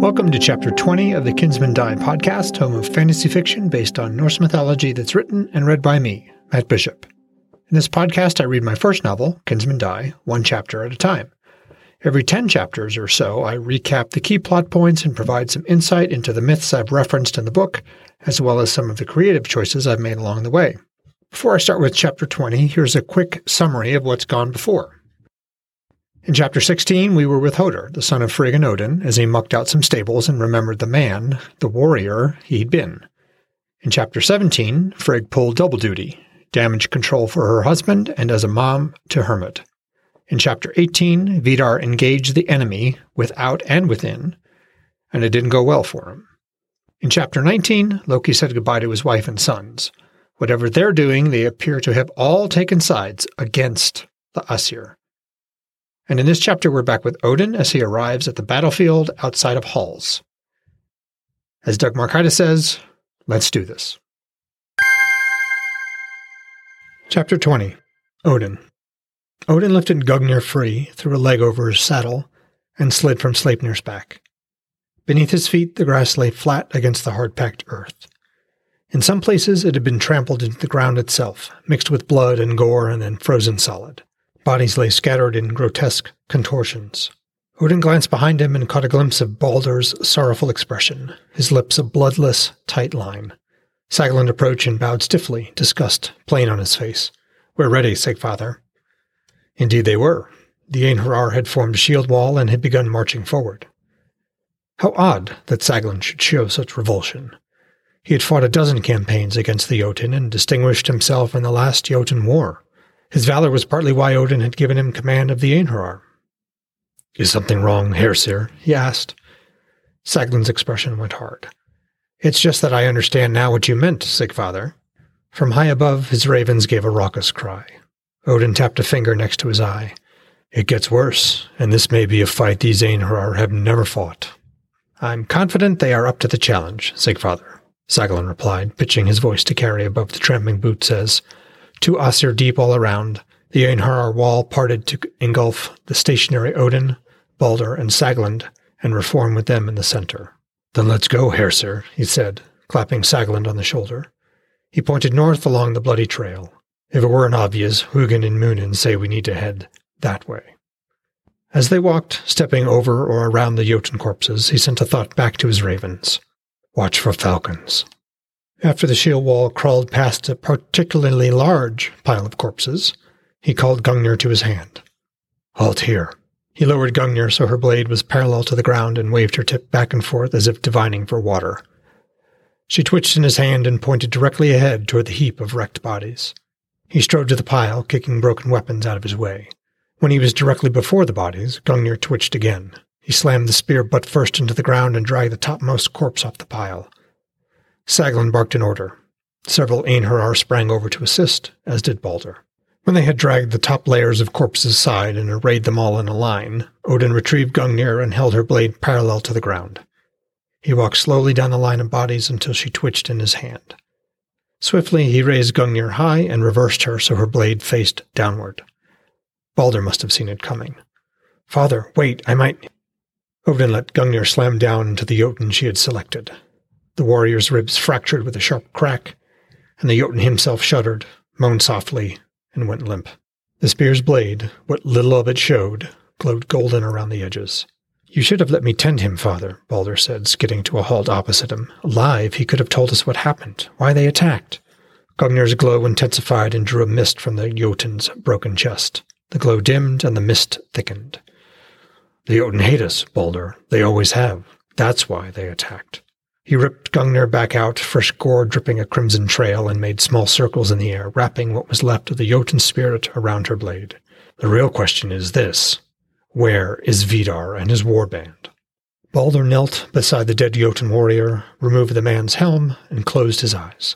Welcome to Chapter 20 of the Kinsmen Die podcast, home of fantasy fiction based on Norse mythology that's written and read by me, Matt Bishop. In this podcast, I read my first novel, Kinsmen Die, one chapter at a time. Every 10 chapters or so, I recap the key plot points and provide some insight into the myths I've referenced in the book, as well as some of the creative choices I've made along the way. Before I start with Chapter 20, here's a quick summary of what's gone before. In chapter 16, we were with Hodr, the son of Frigg and Odin, as he mucked out some stables and remembered the man, the warrior, he'd been. In chapter 17, Frigg pulled double duty damage control for her husband and as a mom to Hermod. In chapter 18, Vidar engaged the enemy without and within, and it didn't go well for him. In chapter 19, Loki said goodbye to his wife and sons. Whatever they're doing, they appear to have all taken sides against the Aesir. And in this chapter, we're back with Odin as he arrives at the battlefield outside of Háls. As Doug Marcaida says, let's do this. Chapter 20 Odin. Odin lifted Gungnir free, threw a leg over his saddle, and slid from Sleipnir's back. Beneath his feet, the grass lay flat against the hard packed earth. In some places, it had been trampled into the ground itself, mixed with blood and gore and then frozen solid. Bodies lay scattered in grotesque contortions. Odin glanced behind him and caught a glimpse of Balder's sorrowful expression, his lips a bloodless, tight line. Saglund approached and bowed stiffly, disgust plain on his face. We're ready, Sigfather. Indeed they were. The Einherjar had formed a shield wall and had begun marching forward. How odd that Saglund should show such revulsion. He had fought a dozen campaigns against the Jotun and distinguished himself in the last Jotun War. His valor was partly why Odin had given him command of the Einherjar. Is something wrong, Hersir? he asked. Saglund's expression went hard. It's just that I understand now what you meant, Sigfather. From high above, his ravens gave a raucous cry. Odin tapped a finger next to his eye. It gets worse, and this may be a fight these Einherjar have never fought. I'm confident they are up to the challenge, Sigfather, Saglund replied, pitching his voice to carry above the trampling boots as, Two Asir deep all around, the Einherjar wall parted to engulf the stationary Odin, Baldur, and Saglund, and reform with them in the center. Then let's go, Hersir, he said, clapping Saglund on the shoulder. He pointed north along the bloody trail. If it weren't obvious, Hugin and Munin say we need to head that way. As they walked, stepping over or around the Jotun corpses, he sent a thought back to his ravens. Watch for falcons. After the shield wall crawled past a particularly large pile of corpses, he called Gungnir to his hand. Halt here. He lowered Gungnir so her blade was parallel to the ground and waved her tip back and forth as if divining for water. She twitched in his hand and pointed directly ahead toward the heap of wrecked bodies. He strode to the pile, kicking broken weapons out of his way. When he was directly before the bodies, Gungnir twitched again. He slammed the spear butt first into the ground and dragged the topmost corpse off the pile. Saglund barked an order. Several Einherjar sprang over to assist, as did Balder. When they had dragged the top layers of corpses aside and arrayed them all in a line, Odin retrieved Gungnir and held her blade parallel to the ground. He walked slowly down the line of bodies until she twitched in his hand. Swiftly he raised Gungnir high and reversed her so her blade faced downward. Balder must have seen it coming. Father, wait, I might. Odin let Gungnir slam down into the Jotun she had selected. The warrior's ribs fractured with a sharp crack, and the Jotun himself shuddered, moaned softly, and went limp. The spear's blade, what little of it showed, glowed golden around the edges. You should have let me tend him, father, Balder said, skidding to a halt opposite him. Alive, he could have told us what happened, why they attacked. Gungnir's glow intensified and drew a mist from the Jotun's broken chest. The glow dimmed and the mist thickened. The Jotun hate us, Balder. They always have. That's why they attacked. He ripped Gungnir back out, fresh gore dripping a crimson trail, and made small circles in the air, wrapping what was left of the Jotun spirit around her blade. The real question is this. Where is Vidar and his warband? Baldur knelt beside the dead Jotun warrior, removed the man's helm, and closed his eyes.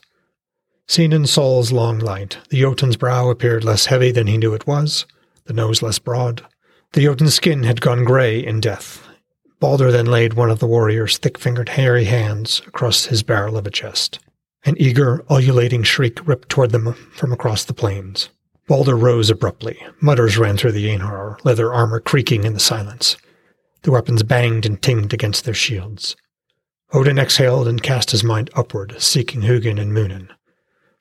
Seen in Sol's long light, the Jotun's brow appeared less heavy than he knew it was, the nose less broad. The Jotun's skin had gone gray in death, Baldur then laid one of the warrior's thick fingered, hairy hands across his barrel of a chest. An eager, ululating shriek ripped toward them from across the plains. Balder rose abruptly. Mutters ran through the Einherjar, leather armor creaking in the silence. The weapons banged and tinged against their shields. Odin exhaled and cast his mind upward, seeking Hugin and Munin.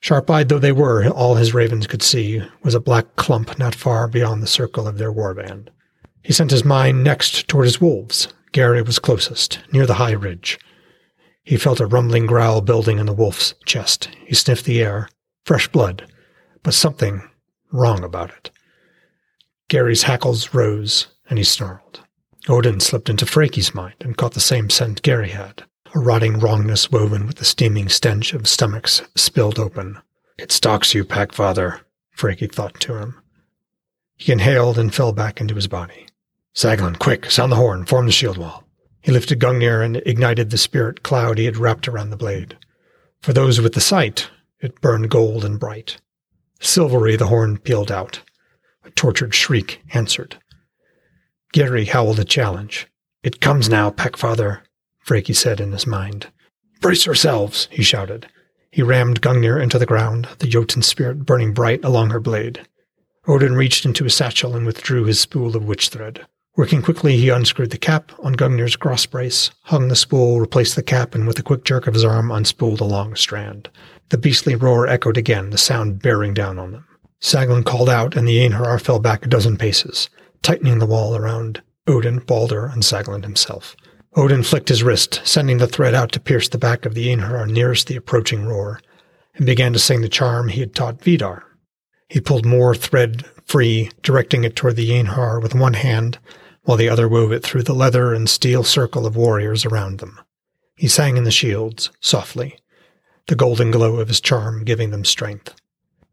Sharp eyed though they were, all his ravens could see was a black clump not far beyond the circle of their warband. He sent his mind next toward his wolves. Geri was closest, near the high ridge. He felt a rumbling growl building in the wolf's chest. He sniffed the air. Fresh blood, but something wrong about it. Geri's hackles rose, and he snarled. Odin slipped into Freki's mind and caught the same scent Gary had a rotting wrongness woven with the steaming stench of stomachs spilled open. It stalks you, Packfather, Freki thought to him. He inhaled and fell back into his body. Saglin, quick, sound the horn, form the shield wall. He lifted Gungnir and ignited the spirit cloud he had wrapped around the blade. For those with the sight, it burned gold and bright. Silvery the horn pealed out. A tortured shriek answered. Geri howled a challenge. It comes now, Packfather, Freki said in his mind. Brace yourselves, he shouted. He rammed Gungnir into the ground, the Jotun spirit burning bright along her blade. Odin reached into his satchel and withdrew his spool of witch thread. Working quickly, he unscrewed the cap on Gungnir's cross brace, hung the spool, replaced the cap, and with a quick jerk of his arm unspooled a long strand. The beastly roar echoed again, the sound bearing down on them. Saglin called out, and the Einherjar fell back a dozen paces, tightening the wall around Odin, Balder, and Saglin himself. Odin flicked his wrist, sending the thread out to pierce the back of the Einherjar nearest the approaching roar, and began to sing the charm he had taught Vidar. He pulled more thread free, directing it toward the Einherjar with one hand, while the other wove it through the leather and steel circle of warriors around them. He sang in the shields, softly, the golden glow of his charm giving them strength.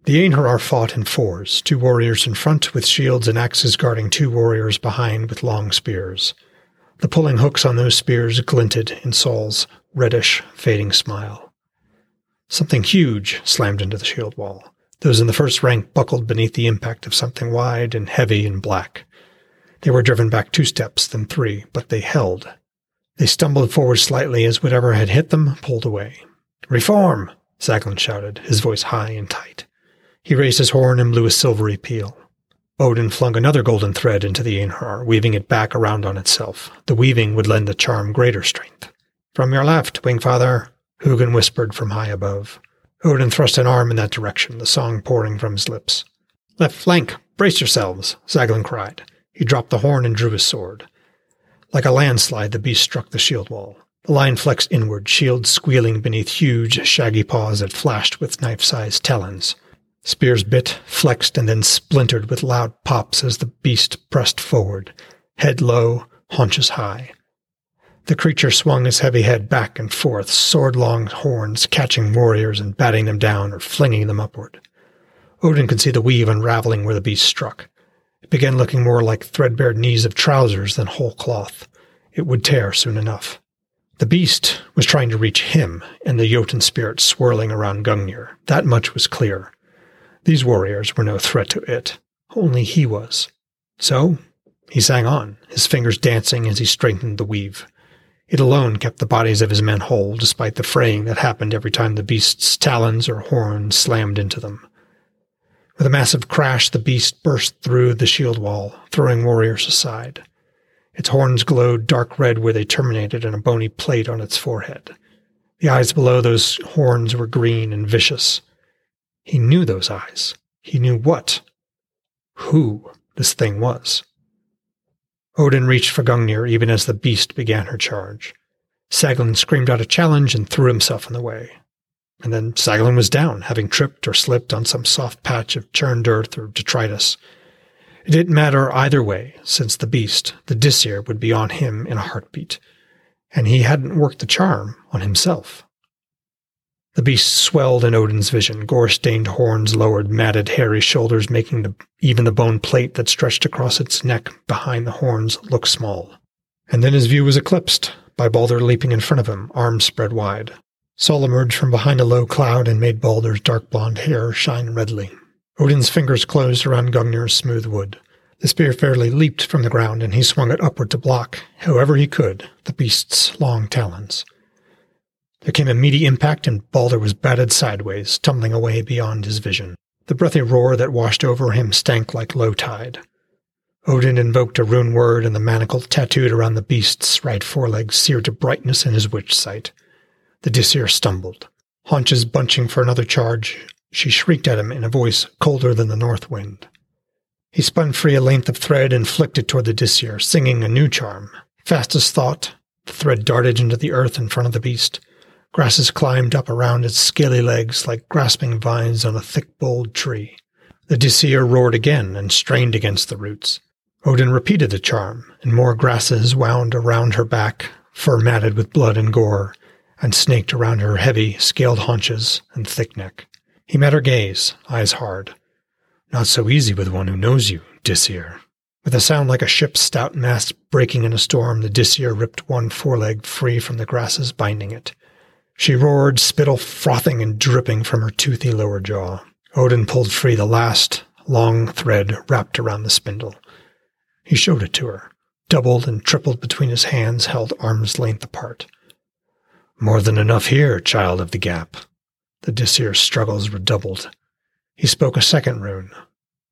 The Einherjar fought in fours, two warriors in front with shields and axes guarding two warriors behind with long spears. The pulling hooks on those spears glinted in Sol's reddish, fading smile. Something huge slammed into the shield wall. Those in the first rank buckled beneath the impact of something wide and heavy and black. They were driven back two steps, then three, but they held. They stumbled forward slightly as whatever had hit them pulled away. Reform! Saglin shouted, his voice high and tight. He raised his horn and blew a silvery peal. Odin flung another golden thread into the Einherjar, weaving it back around on itself. The weaving would lend the charm greater strength. From your left, Wingfather, Hugin whispered from high above. Odin thrust an arm in that direction, the song pouring from his lips. Left flank, brace yourselves, Saglin cried. He dropped the horn and drew his sword. Like a landslide, the beast struck the shield wall. The line flexed inward, shield squealing beneath huge, shaggy paws that flashed with knife-sized talons. Spears bit, flexed, and then splintered with loud pops as the beast pressed forward, head low, haunches high. The creature swung his heavy head back and forth, sword long horns catching warriors and batting them down or flinging them upward. Odin could see the weave unraveling where the beast struck. It began looking more like threadbare knees of trousers than whole cloth. It would tear soon enough. The beast was trying to reach him, and the Jotun spirit swirling around Gungnir. That much was clear. These warriors were no threat to it. Only he was. So he sang on, his fingers dancing as he strengthened the weave. It alone kept the bodies of his men whole, despite the fraying that happened every time the beast's talons or horns slammed into them. With a massive crash, the beast burst through the shield wall, throwing warriors aside. Its horns glowed dark red where they terminated in a bony plate on its forehead. The eyes below those horns were green and vicious. He knew those eyes. He knew what, who this thing was. Odin reached for Gungnir even as the beast began her charge. Saglin screamed out a challenge and threw himself in the way. And then Saglin was down, having tripped or slipped on some soft patch of churned earth or detritus. It didn't matter either way, since the beast, the Disir, would be on him in a heartbeat, and he hadn't worked the charm on himself. The beast swelled in Odin's vision, gore-stained horns lowered, matted, hairy shoulders making the, even the bone plate that stretched across its neck behind the horns look small. And then his view was eclipsed by Balder leaping in front of him, arms spread wide. Sol emerged from behind a low cloud and made Balder's dark blond hair shine redly. Odin's fingers closed around Gungnir's smooth wood. The spear fairly leaped from the ground, and he swung it upward to block, however he could, the beast's long talons. There came a meaty impact, and Balder was batted sideways, tumbling away beyond his vision. The breathy roar that washed over him stank like low tide. Odin invoked a rune word, and the manacle tattooed around the beast's right foreleg seared to brightness in his witch sight. The Disir stumbled. Haunches bunching for another charge, she shrieked at him in a voice colder than the north wind. He spun free a length of thread and flicked it toward the Disir, singing a new charm. Fast as thought, the thread darted into the earth in front of the beast. Grasses climbed up around its scaly legs like grasping vines on a thick boled tree. The Disir roared again and strained against the roots. Odin repeated the charm, and more grasses wound around her back, fur matted with blood and gore, and snaked around her heavy, scaled haunches and thick neck. He met her gaze, eyes hard. Not so easy with one who knows you, Disir. With a sound like a ship's stout mast breaking in a storm, the Disir ripped one foreleg free from the grasses binding it. She roared, spittle frothing and dripping from her toothy lower jaw. Odin pulled free the last long thread wrapped around the spindle. He showed it to her, doubled and tripled between his hands held arm's length apart. More than enough here, child of the gap. The Disir's struggles redoubled. He spoke a second rune.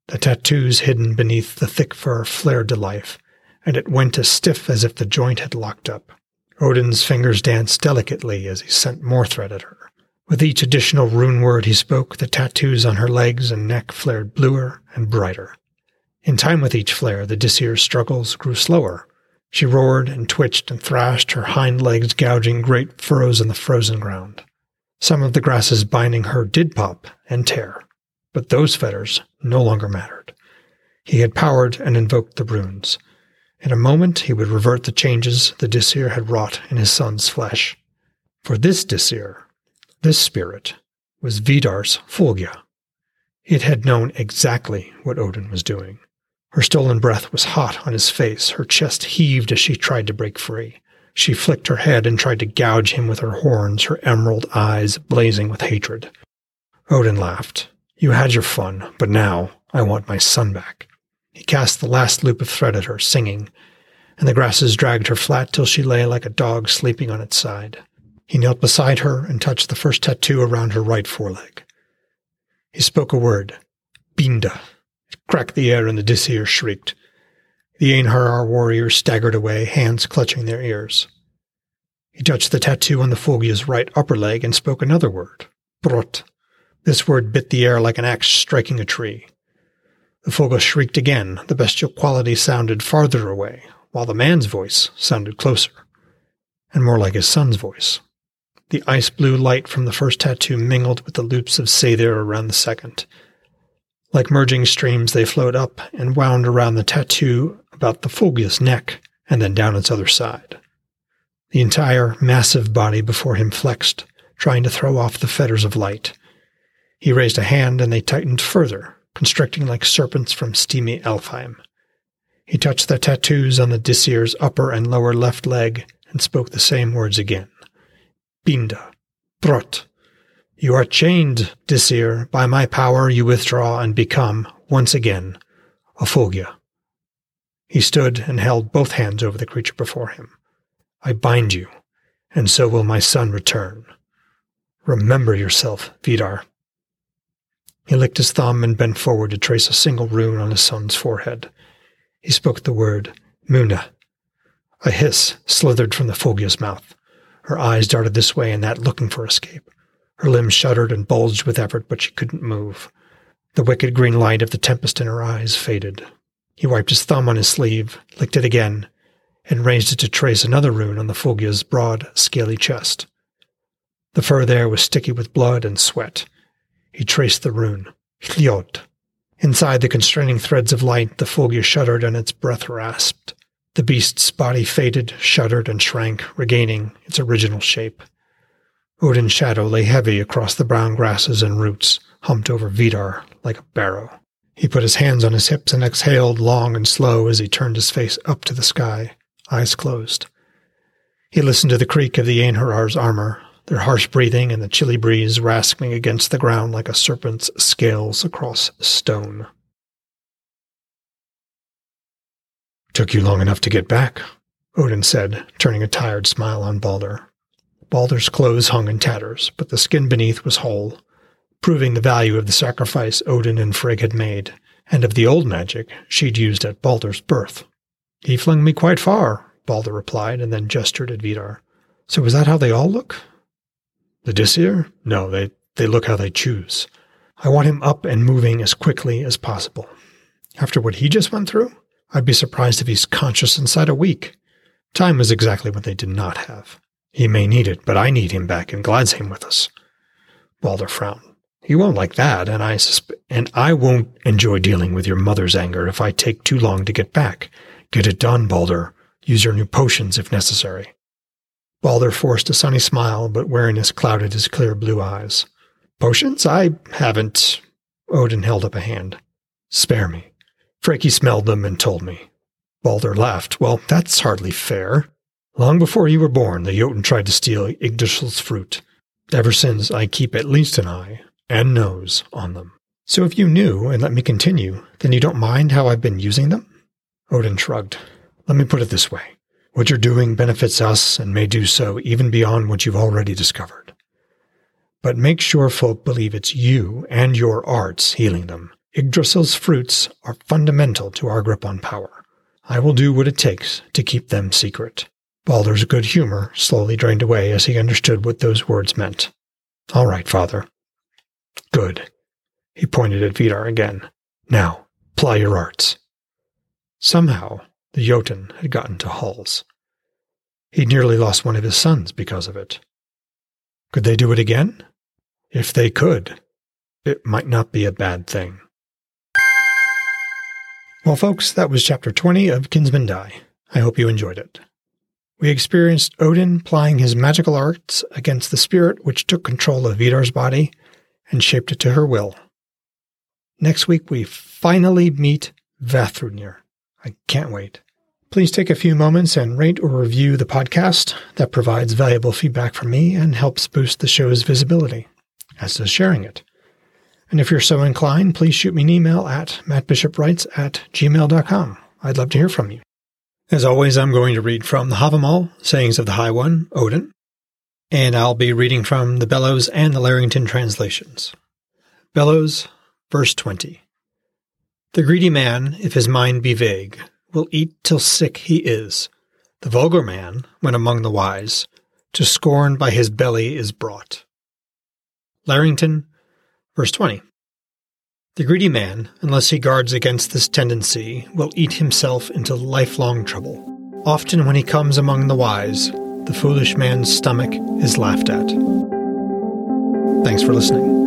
The tattoos hidden beneath the thick fur flared to life, and it went as stiff as if the joint had locked up. Odin's fingers danced delicately as he sent more thread at her. With each additional rune word he spoke, the tattoos on her legs and neck flared bluer and brighter. In time with each flare, the Disir's struggles grew slower. She roared and twitched and thrashed, her hind legs gouging great furrows in the frozen ground. Some of the grasses binding her did pop and tear, but those fetters no longer mattered. He had powered and invoked the runes. In a moment he would revert the changes the Disir had wrought in his son's flesh. For this Disir, this spirit, was Vidar's Fylgja. It had known exactly what Odin was doing. Her stolen breath was hot on his face. Her chest heaved as she tried to break free. She flicked her head and tried to gouge him with her horns, her emerald eyes blazing with hatred. Odin laughed. You had your fun, but now I want my son back. He cast the last loop of thread at her, singing, and the grasses dragged her flat till she lay like a dog sleeping on its side. He knelt beside her and touched the first tattoo around her right foreleg. He spoke a word, Binda cracked the air and the Disir shrieked. The Einherjar warriors staggered away, hands clutching their ears. He touched the tattoo on the Fylgja's right upper leg and spoke another word, Brot. This word bit the air like an axe striking a tree. The Fylgja shrieked again. The bestial quality sounded farther away, while the man's voice sounded closer, and more like his son's voice. The ice blue light from the first tattoo mingled with the loops of Seidr around the second, like merging streams, they flowed up and wound around the tattoo about the Fylgja's neck and then down its other side. The entire massive body before him flexed, trying to throw off the fetters of light. He raised a hand and they tightened further, constricting like serpents from steamy Alfheim. He touched the tattoos on the Disir's upper and lower left leg and spoke the same words again. Binda. Brot. You are chained, Disir. By my power you withdraw and become, once again, a Fylgja. He stood and held both hands over the creature before him. I bind you, and so will my son return. Remember yourself, Vidar. He licked his thumb and bent forward to trace a single rune on his son's forehead. He spoke the word, Muna. A hiss slithered from the Fylgja's mouth. Her eyes darted this way and that, looking for escape. Her limbs shuddered and bulged with effort, but she couldn't move. The wicked green light of the tempest in her eyes faded. He wiped his thumb on his sleeve, licked it again, and raised it to trace another rune on the Fylgja's broad, scaly chest. The fur there was sticky with blood and sweat. He traced the rune, Hliod. Inside the constraining threads of light, the Fylgja shuddered and its breath rasped. The beast's body faded, shuddered, and shrank, regaining its original shape. Odin's shadow lay heavy across the brown grasses and roots, humped over Vidar like a barrow. He put his hands on his hips and exhaled long and slow as he turned his face up to the sky, eyes closed. He listened to the creak of the Einherjar's armor, their harsh breathing and the chilly breeze rasping against the ground like a serpent's scales across stone. Took you long enough to get back, Odin said, turning a tired smile on Balder. Balder's clothes hung in tatters, but the skin beneath was whole, proving the value of the sacrifice Odin and Frigg had made, and of the old magic she'd used at Balder's birth. He flung me quite far, Balder replied, and then gestured at Vidar. So is that how they all look? The Disir? No, they, they look how they choose. I want him up and moving as quickly as possible. After what he just went through, I'd be surprised if he's conscious inside a week. Time is exactly what they did not have. He may need it, but I need him back in Gladsheim with us. Balder frowned. He won't like that, and I susp- and I won't enjoy dealing with your mother's anger if I take too long to get back. Get it done, Balder. Use your new potions if necessary. Balder forced a sunny smile, but wariness clouded his clear blue eyes. Potions? I haven't. Odin held up a hand. Spare me. Freki smelled them and told me. Balder laughed. Well, that's hardly fair. Long before you were born, the Jotun tried to steal Yggdrasil's fruit. Ever since, I keep at least an eye and nose on them. So if you knew and let me continue, then you don't mind how I've been using them? Odin shrugged. Let me put it this way. What you're doing benefits us and may do so even beyond what you've already discovered. But make sure folk believe it's you and your arts healing them. Yggdrasil's fruits are fundamental to our grip on power. I will do what it takes to keep them secret. Balder's good humor slowly drained away as he understood what those words meant. All right, father. Good. He pointed at Vidar again. Now, ply your arts. Somehow, the Jotun had gotten to Háls. He'd nearly lost one of his sons because of it. Could they do it again? If they could, it might not be a bad thing. Well, folks, that was chapter 20 of Kinsmen Die. I hope you enjoyed it. We experienced Odin plying his magical arts against the spirit which took control of Vidar's body and shaped it to her will. Next week, we finally meet Vafthrûdnir. I can't wait. Please take a few moments and rate or review the podcast. That provides valuable feedback for me and helps boost the show's visibility, as does sharing it. And if you're so inclined, please shoot me an email at mattbishopwrites at gmail.com. I'd love to hear from you. As always, I'm going to read from the Havamal, Sayings of the High One, Odin, and I'll be reading from the Bellows and the Larrington translations. Bellows, verse 20. The greedy man, if his mind be vague, will eat till sick he is. The vulgar man, when among the wise, to scorn by his belly is brought. Larrington, verse 20. The greedy man, unless he guards against this tendency, will eat himself into lifelong trouble. Often when he comes among the wise, the foolish man's stomach is laughed at. Thanks for listening.